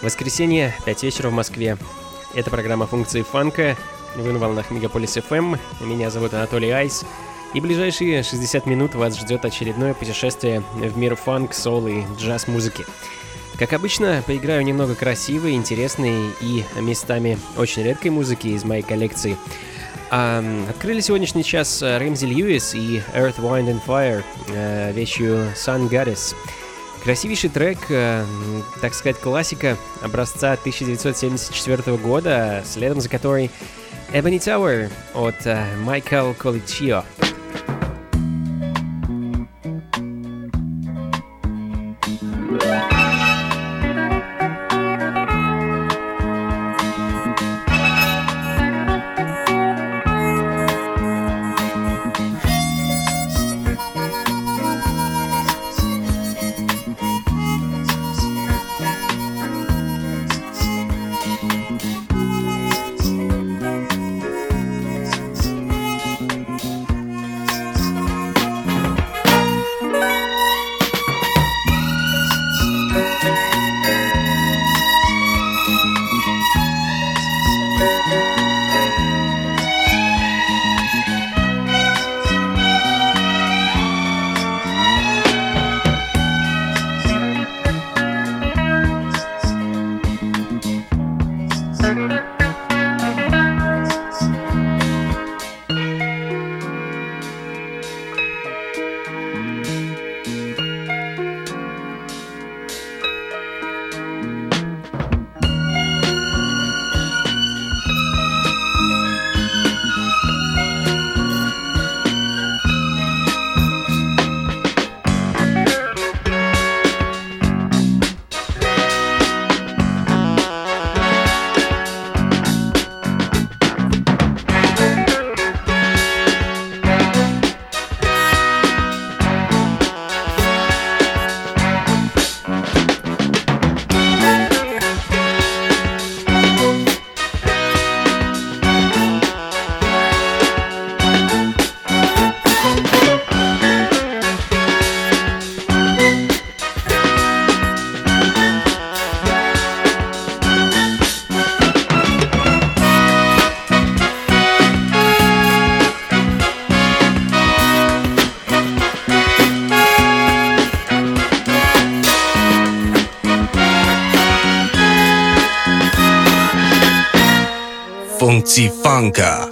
Воскресенье, 5 вечера в Москве. Это программа функции фанка. Вы на волнах Мегаполис FM. Меня зовут Анатолий Айс. И ближайшие 60 минут вас ждет очередное путешествие в мир фанк, сол и джаз-музыки. Как обычно, поиграю немного красивой, интересной и местами очень редкой музыки из моей коллекции. А, открыли сегодняшний час Рэмзи Льюис и Earth, Wind and Fire э, вещью Sun Goddess. Красивейший трек, э, так сказать, классика образца 1974 года, следом за которой Ebony Tower от э, Майкл Nancy Funka.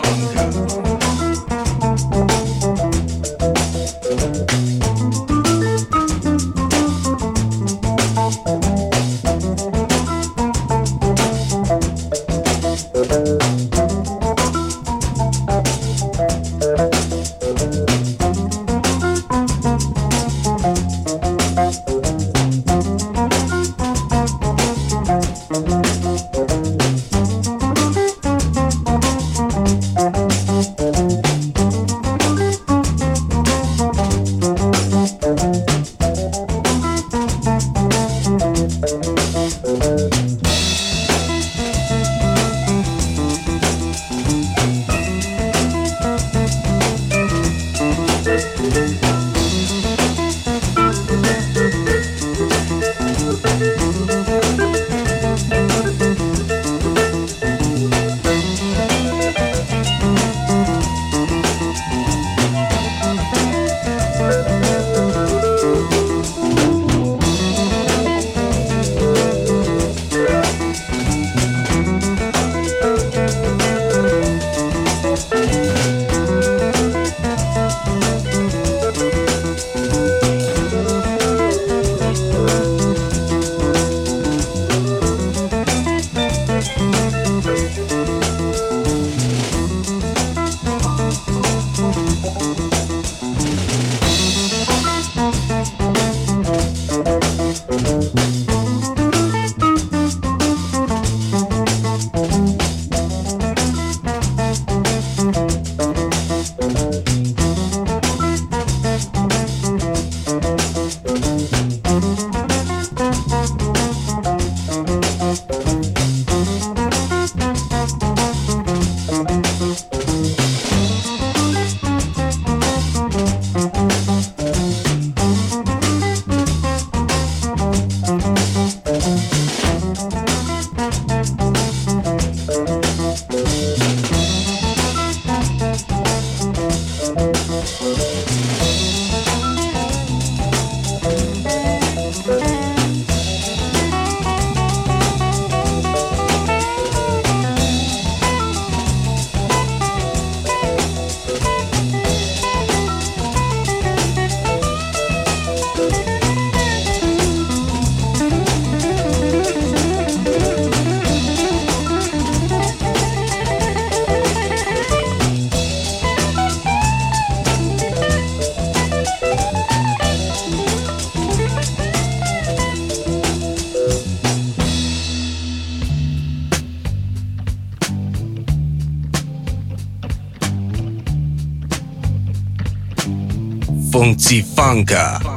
Funka.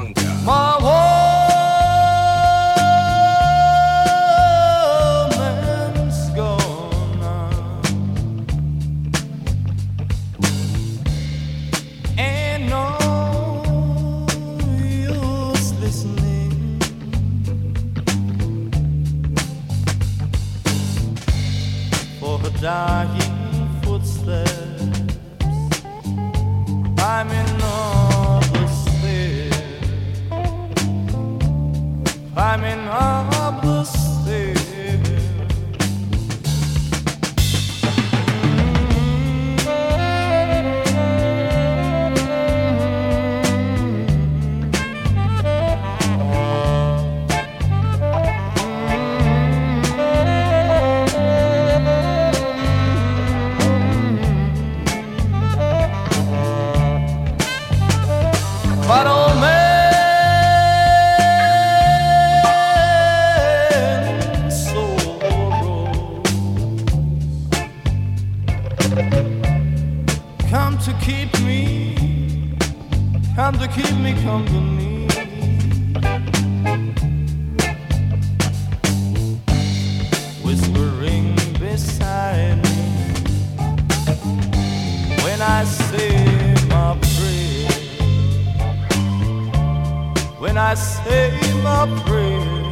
when I say my prayers.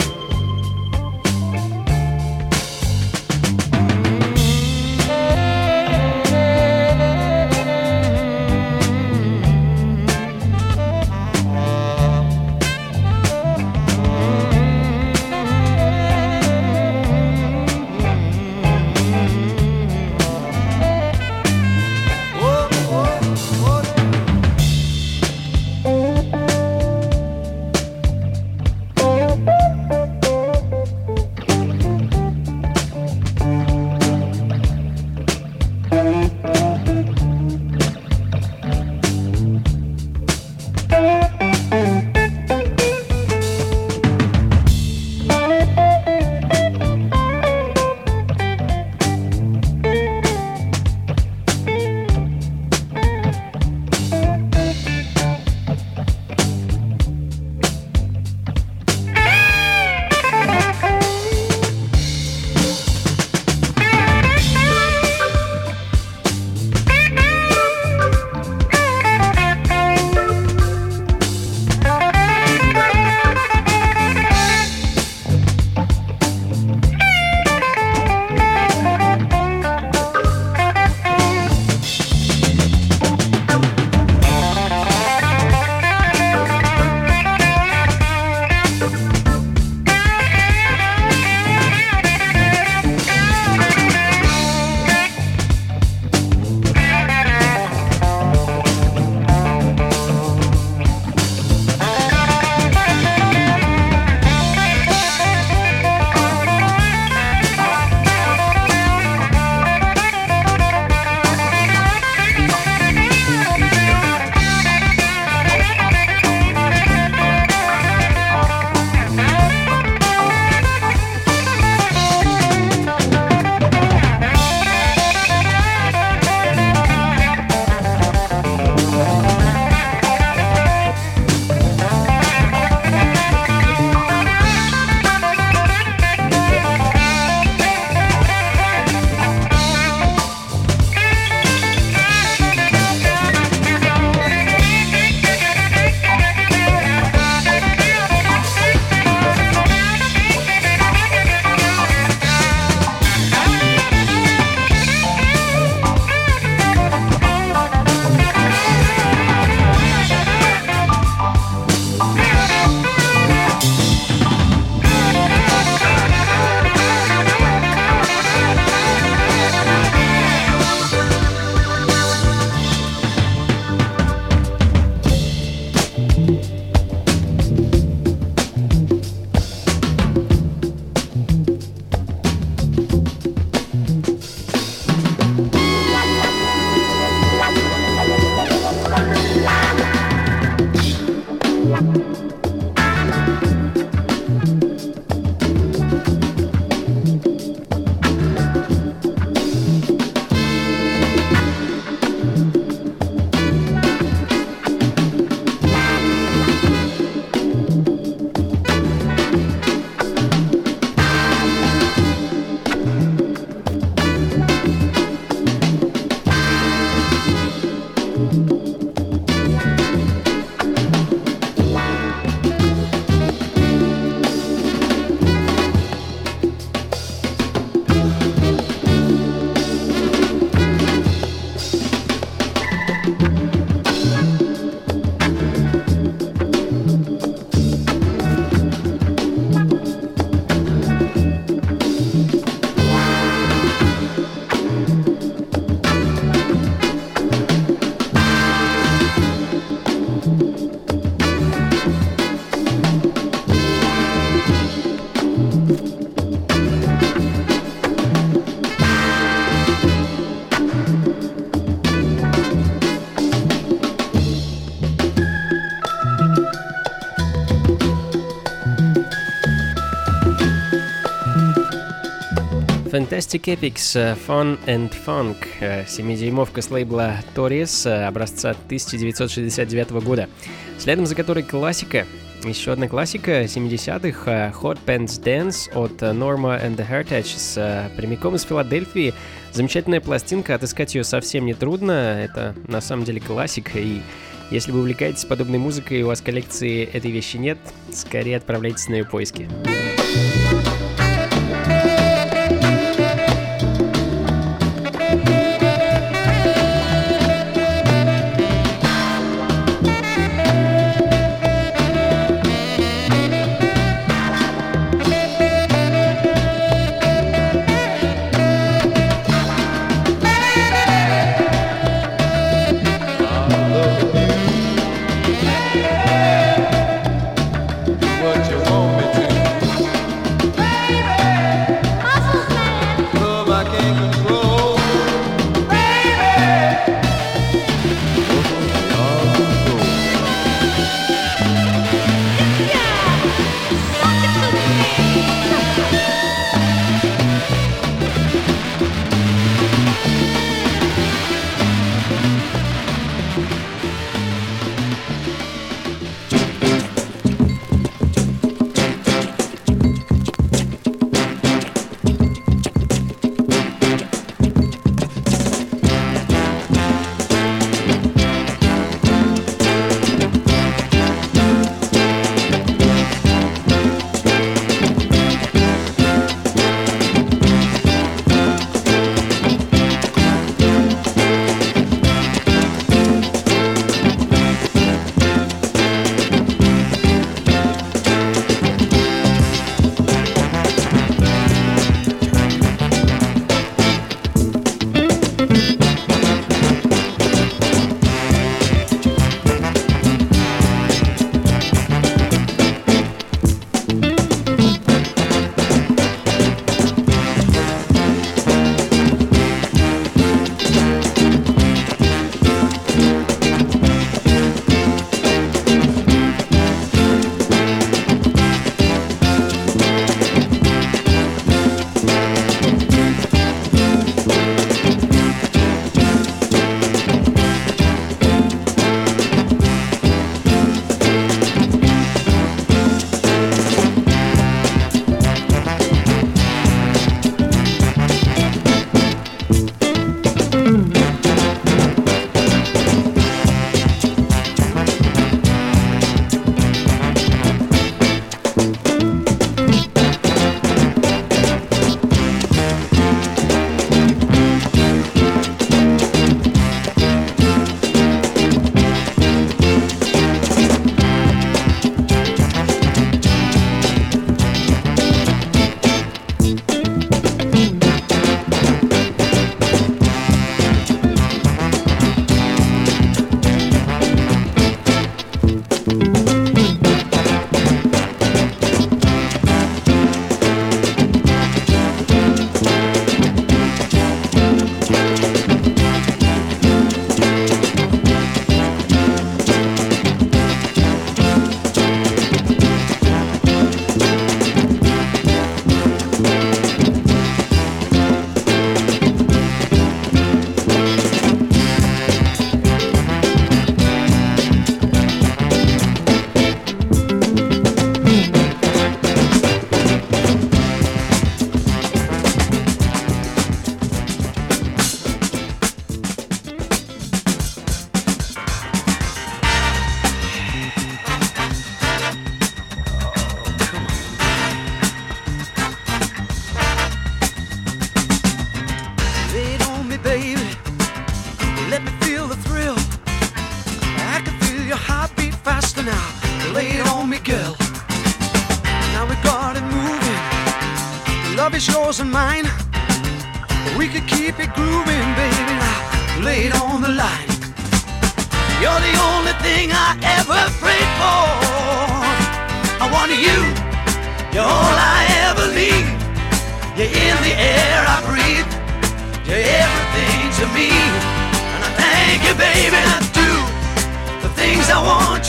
Fantastic Epics э, Fun and Funk, 7-дюймовка с лейбла Tories э, образца 1969 года, следом за которой классика, еще одна классика 70-х э, Hot Pants Dance от Norma and the Heritage с прямиком из Филадельфии. Замечательная пластинка, отыскать ее совсем не трудно, это на самом деле классика, и если вы увлекаетесь подобной музыкой и у вас коллекции этой вещи нет, скорее отправляйтесь на ее поиски.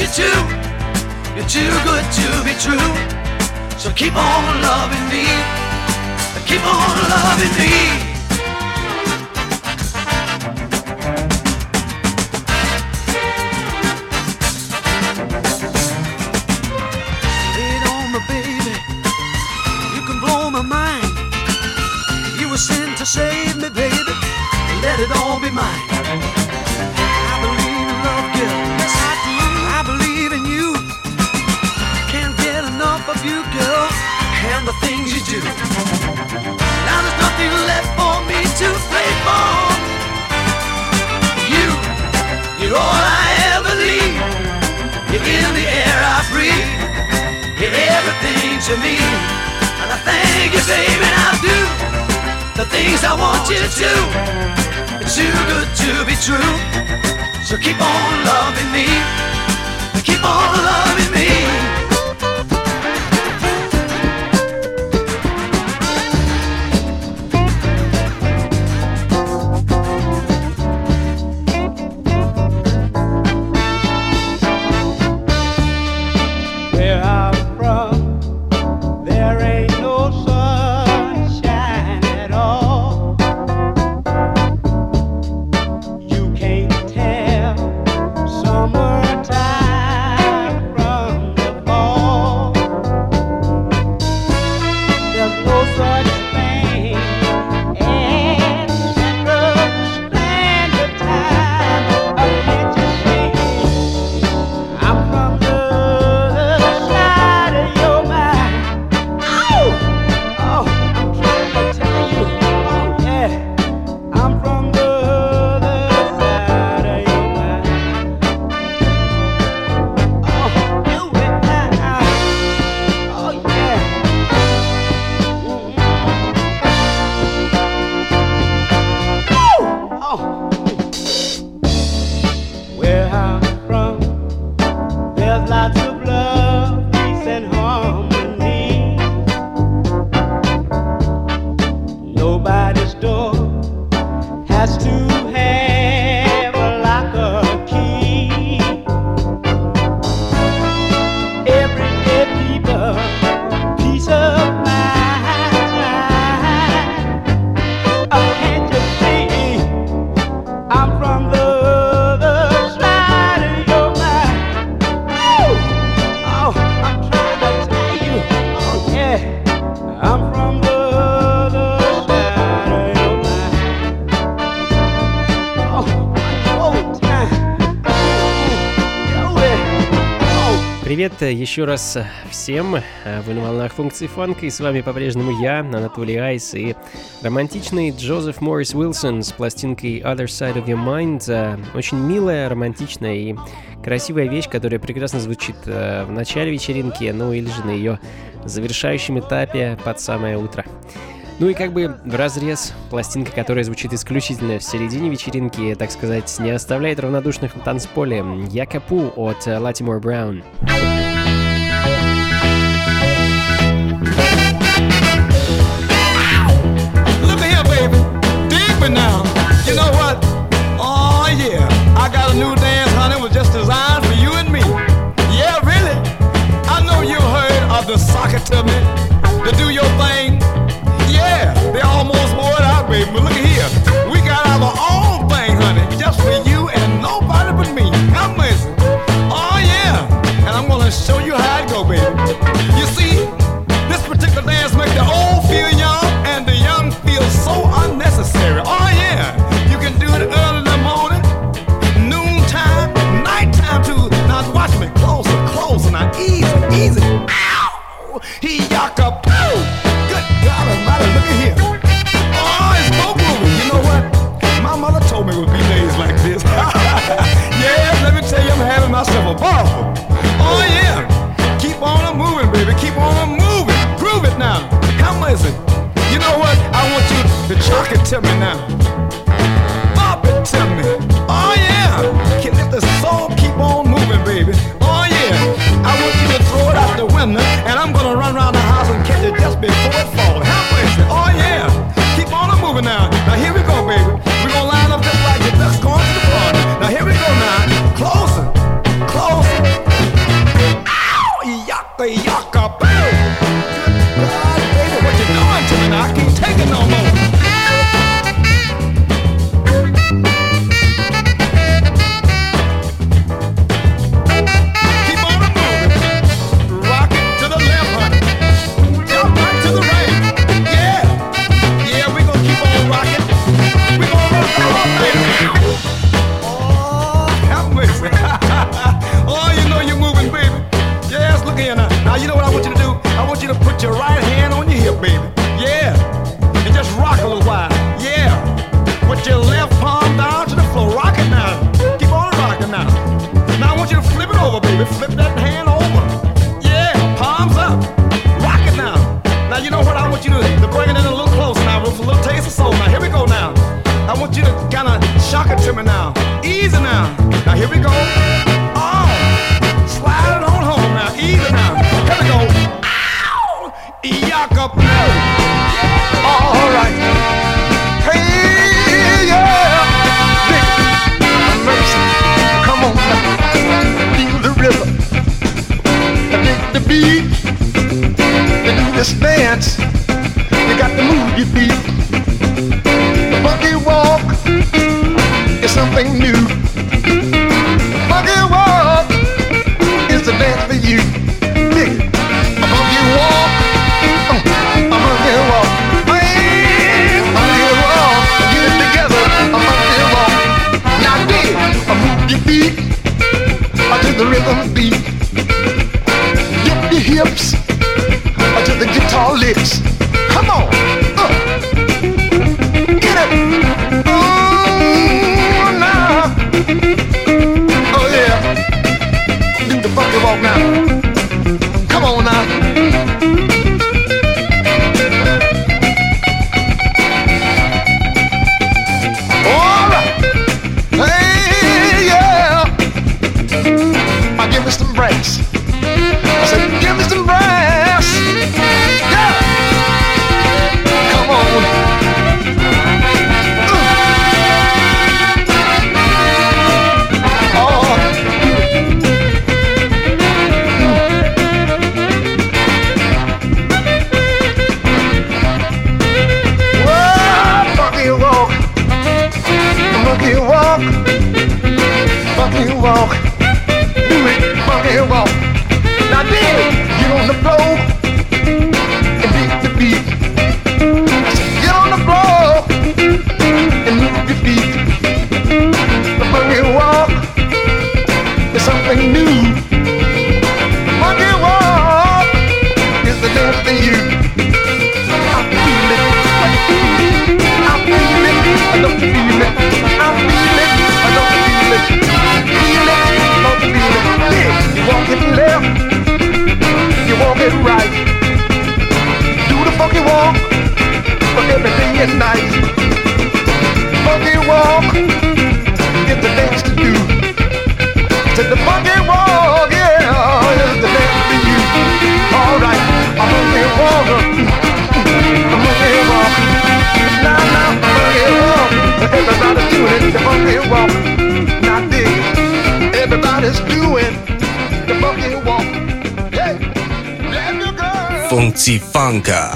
You're too good to be true. So keep on loving me. keep on loving me. On baby, you can blow my mind. You were sent to save me, baby. Let it all be mine. Do. Now there's nothing left for me to play for. You, you're all I ever need. You're in the air I breathe. You're everything to me. And I thank you, baby, I do the things I want you to do. It's too good to be true. So keep on loving me. Keep on loving me. Еще раз всем. Вы на волнах функции фанка, и с вами по-прежнему я, Анатолий Айс, и романтичный Джозеф Моррис Уилсон с пластинкой Other Side of Your Mind. Очень милая, романтичная и красивая вещь, которая прекрасно звучит в начале вечеринки, ну или же на ее завершающем этапе под самое утро. Ну и как бы в разрез пластинка, которая звучит исключительно в середине вечеринки, так сказать, не оставляет равнодушных на танцполе. Я Капу от Латимор Браун. Was just designed for you and me. Yeah, really. I know you heard of the soccer to me, to do your thing. Yeah, they almost wore it out, baby. But look at here, it to me now. Функции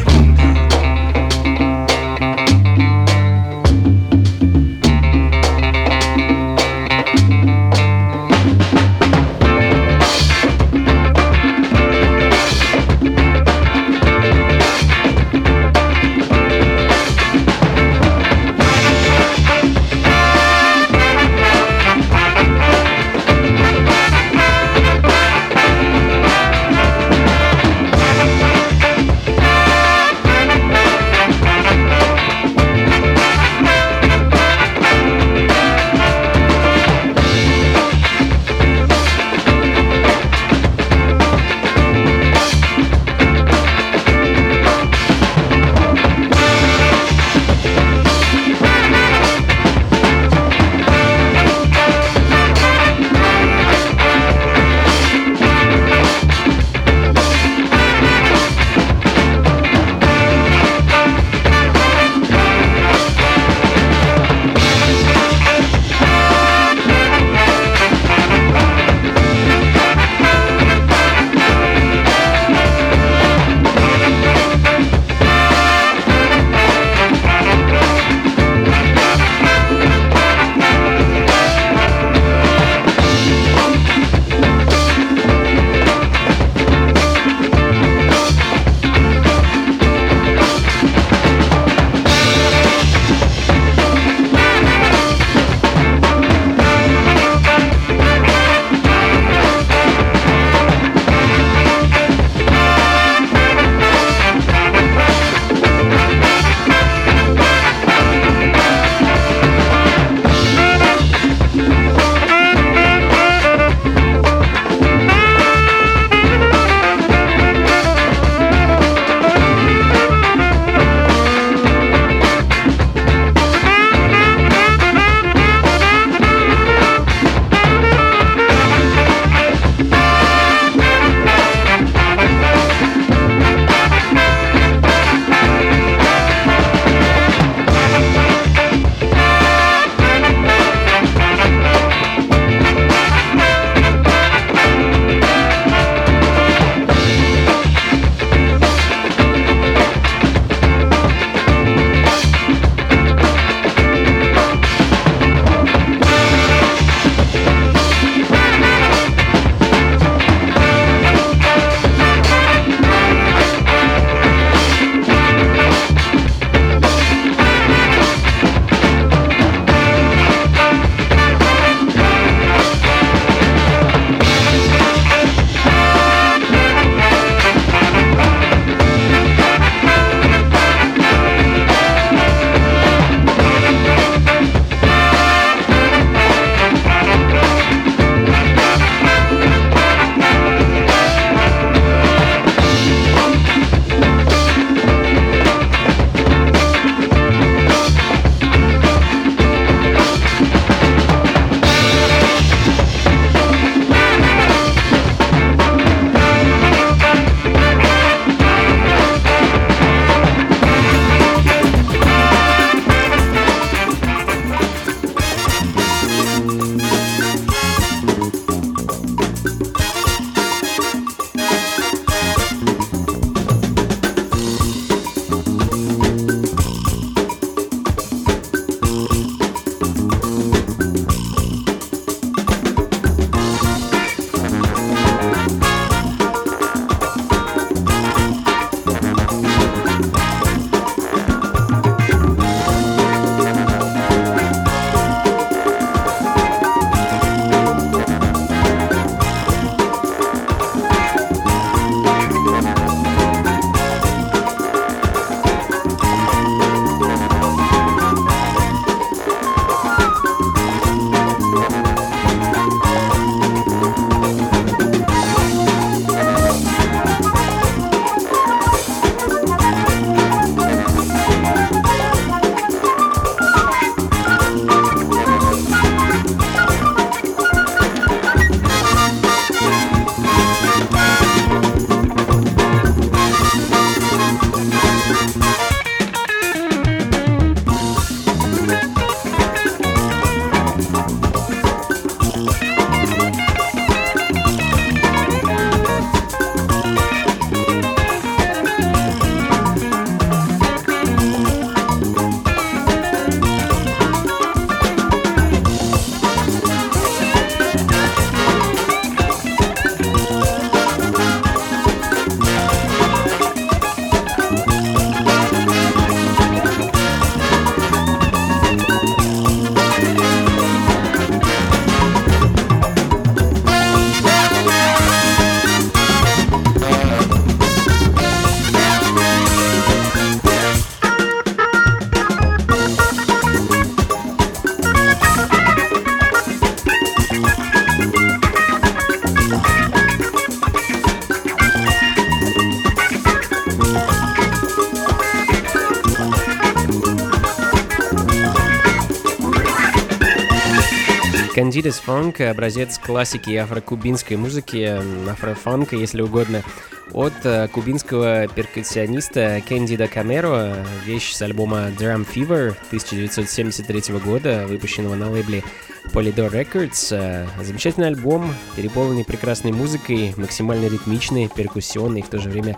Candidus Funk — образец классики афрокубинской музыки, афрофанка, если угодно, от э, кубинского перкуссиониста Кендида Камеро, вещь с альбома Drum Fever 1973 года, выпущенного на лейбле Polydor Records. Э, замечательный альбом, переполненный прекрасной музыкой, максимально ритмичный, перкуссионный, в то же время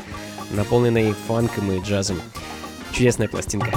наполненный фанком и джазом. Чудесная пластинка.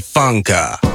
Funka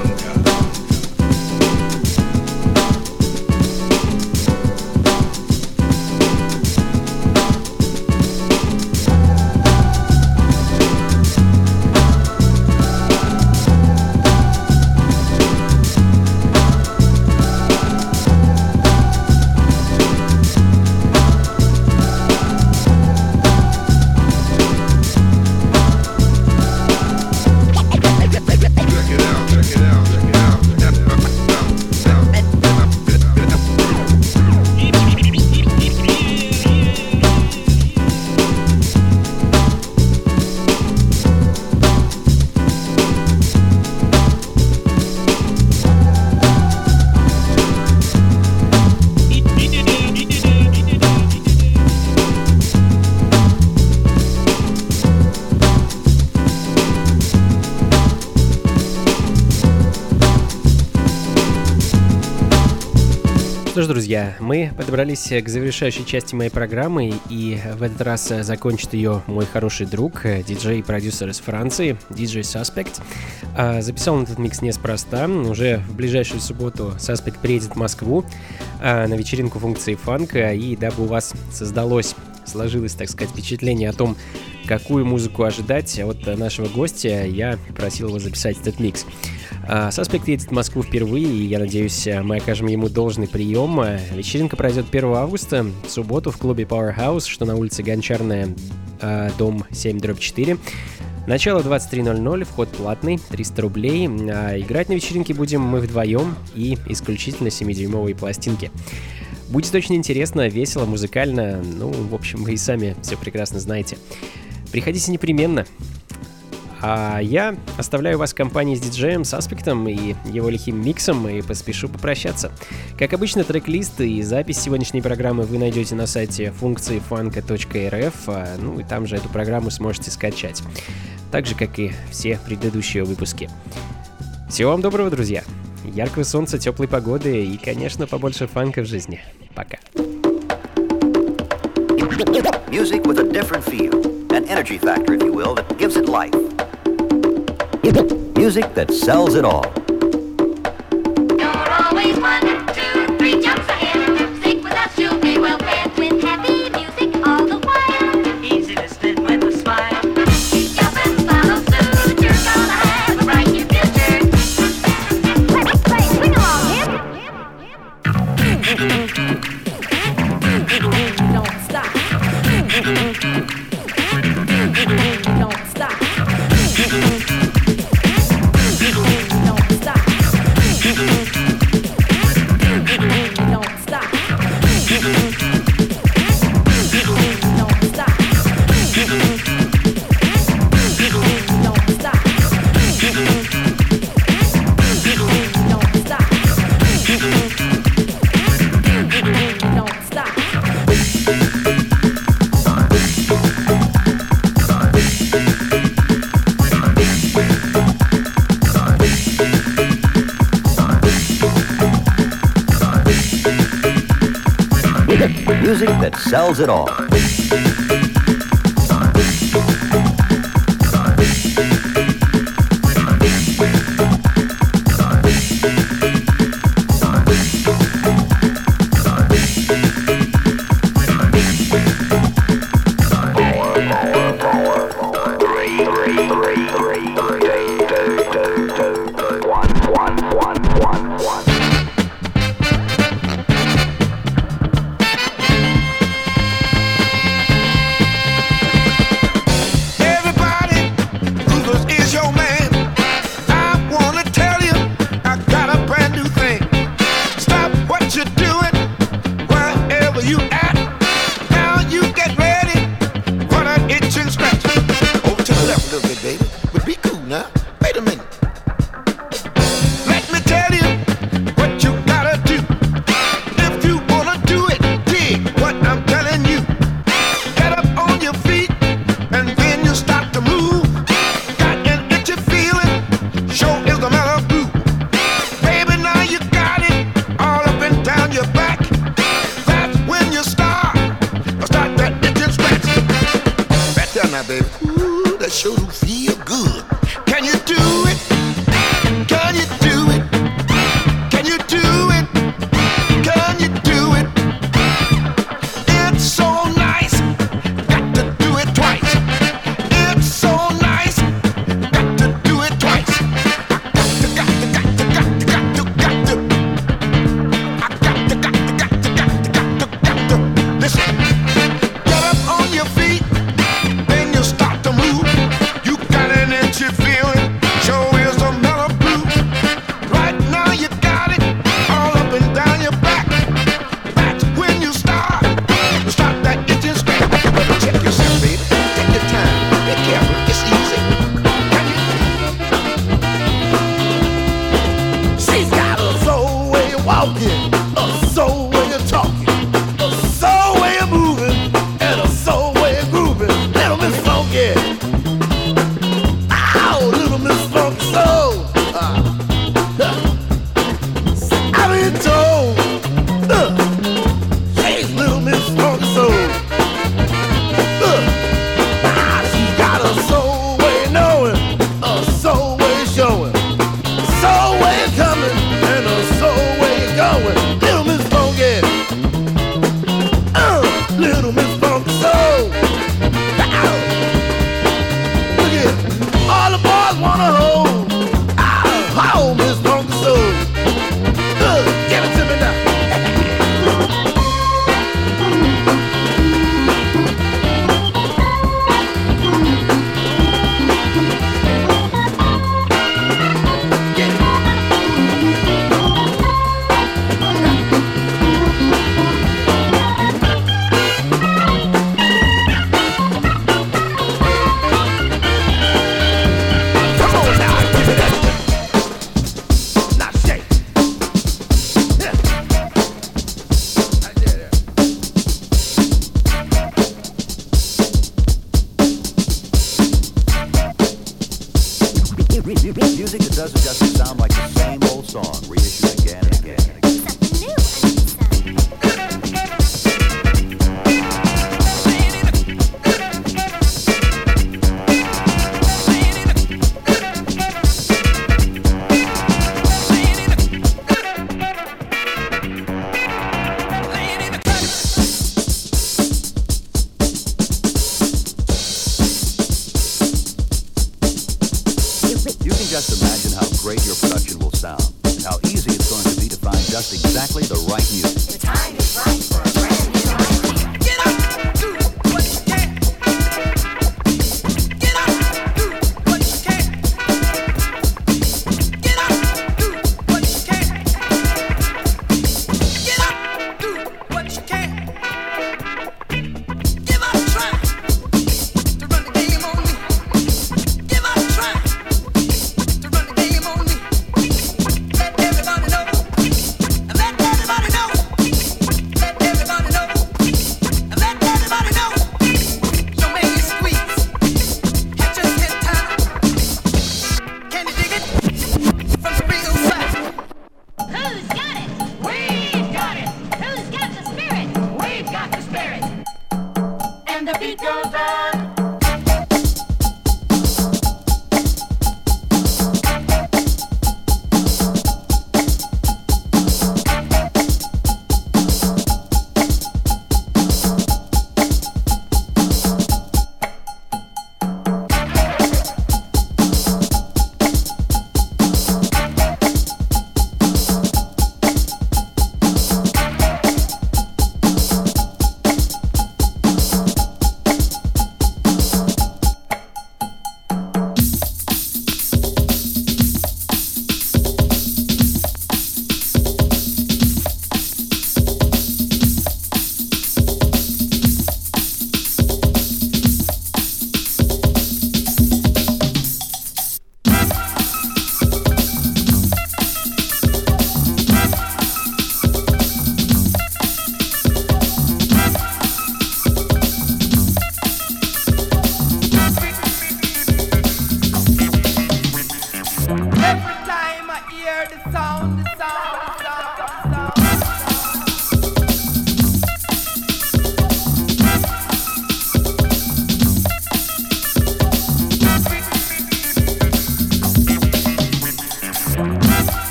Что ж, друзья, мы подобрались к завершающей части моей программы, и в этот раз закончит ее мой хороший друг, диджей и продюсер из Франции, диджей Suspect. А, записал он этот микс неспроста. Уже в ближайшую субботу Suspect приедет в Москву а, на вечеринку функции фанка, и дабы у вас создалось сложилось, так сказать, впечатление о том, какую музыку ожидать от нашего гостя, я просил его записать этот микс. Саспект едет в Москву впервые, и я надеюсь, мы окажем ему должный прием. Вечеринка пройдет 1 августа, в субботу в клубе Powerhouse, что на улице Гончарная, а, дом 7 4. Начало 23.00, вход платный, 300 рублей. А играть на вечеринке будем мы вдвоем и исключительно 7-дюймовые пластинки. Будет очень интересно, весело, музыкально. Ну, в общем, вы и сами все прекрасно знаете. Приходите непременно. А я оставляю вас в компании с диджеем, с Аспектом и его лихим миксом и поспешу попрощаться. Как обычно, трек-лист и запись сегодняшней программы вы найдете на сайте функции фанка.рф, а, ну и там же эту программу сможете скачать. Так же, как и все предыдущие выпуски. Всего вам доброго, друзья! Яркого солнца, теплой погоды и, конечно, побольше фанка в жизни. Пока. Music with a different feel, an energy factor, if you will, that gives it life. Music that sells it all. You're always one, two, three jumps Mm-hmm. Sells it all.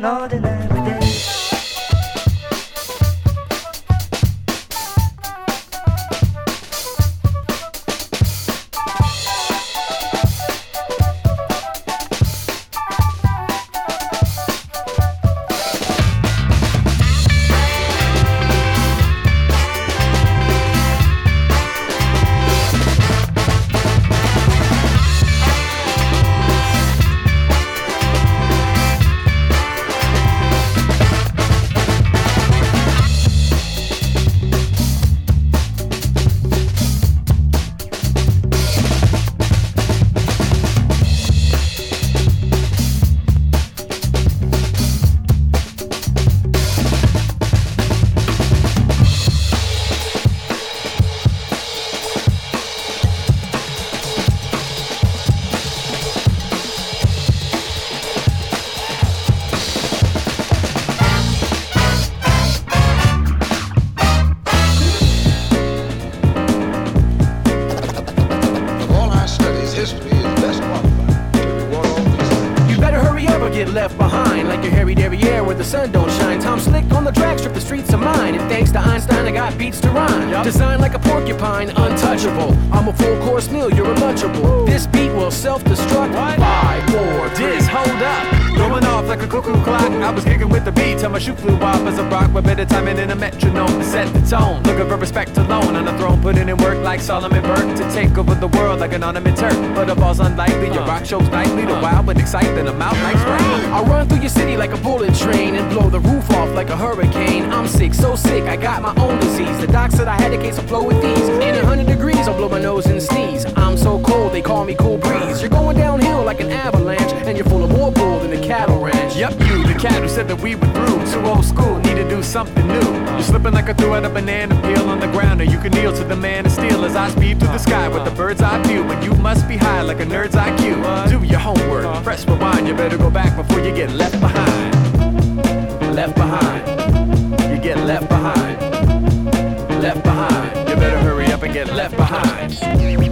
no the old. The wild but excitement, I'm out like spring. I run through your city like a bullet train and blow the roof off like a hurricane. I'm sick, so sick, I got my own disease. The doc said I had a case of flow with these. In a hundred degrees, I'll blow my nose and sneeze. I'm so cold, they call me cool breeze. You're going downhill like an avalanche, and you're full of more bull than a cattle ranch. Yep, you, the cat who said that we were through. Too old school, need to do something new. You're slipping like I threw out a banana peel on the ground, or you can kneel to the man I speed through the sky with the bird's eye view. And you must be high like a nerd's IQ. Do your homework, press rewind. You better go back before you get left behind. Left behind. You get left behind. Left behind. You better hurry up and get left behind.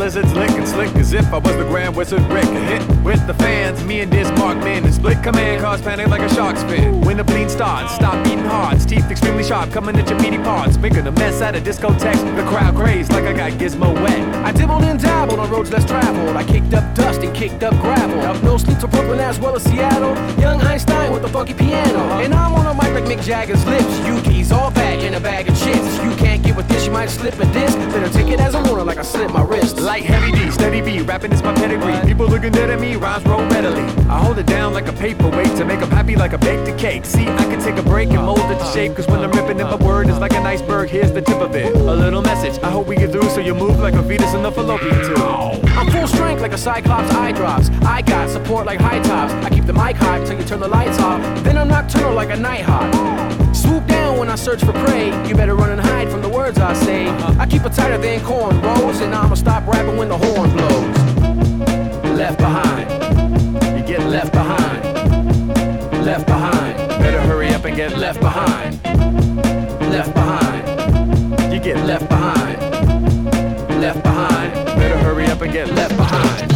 Lizard's lick and slick as if I was the grand wizard Rick. A hit with the fans, me and this Mark Man and split command cause panic like a shark's fin. When the bleed starts, stop beating hearts, teeth extremely sharp, coming at your meaty parts, making a mess out of discotheques. The crowd crazed like I got gizmo wet. I dibbled and dabbled on roads less traveled. I kicked up dust and kicked up gravel. Up No sleep to Brooklyn as well as Seattle. Young Einstein with the funky piano. And I'm on a mic like Mick Jagger's lips. Yuki's all that in a bag of chips. You can't get with this, you might slip a disc. Better take it as a warning like I slit my wrist. Light heavy D, steady B, rapping is my pedigree. People looking dead at me, rhymes roll readily. I hold it down like a paperweight to make 'em happy like a baked cake. See, I can take a break and mold it to shape, cause when I'm ripping in my word, it's like an iceberg, here's the tip of it. A little message, I hope we get through so you move like a fetus in the fallopian tube. I'm full strength like a Cyclops eye drops. I got support like high tops. I keep the mic high till you turn the lights off. Then I'm nocturnal like a night hawk. Swoop down when I search for prey. You better run and hide from the words I say. I keep it tighter than corn rolls, and I'ma stop rapping when the horn blows. Left behind. You get left behind. Left behind. Better hurry up and get left behind. Left behind. You get left behind. Left behind. Better hurry up and get left behind.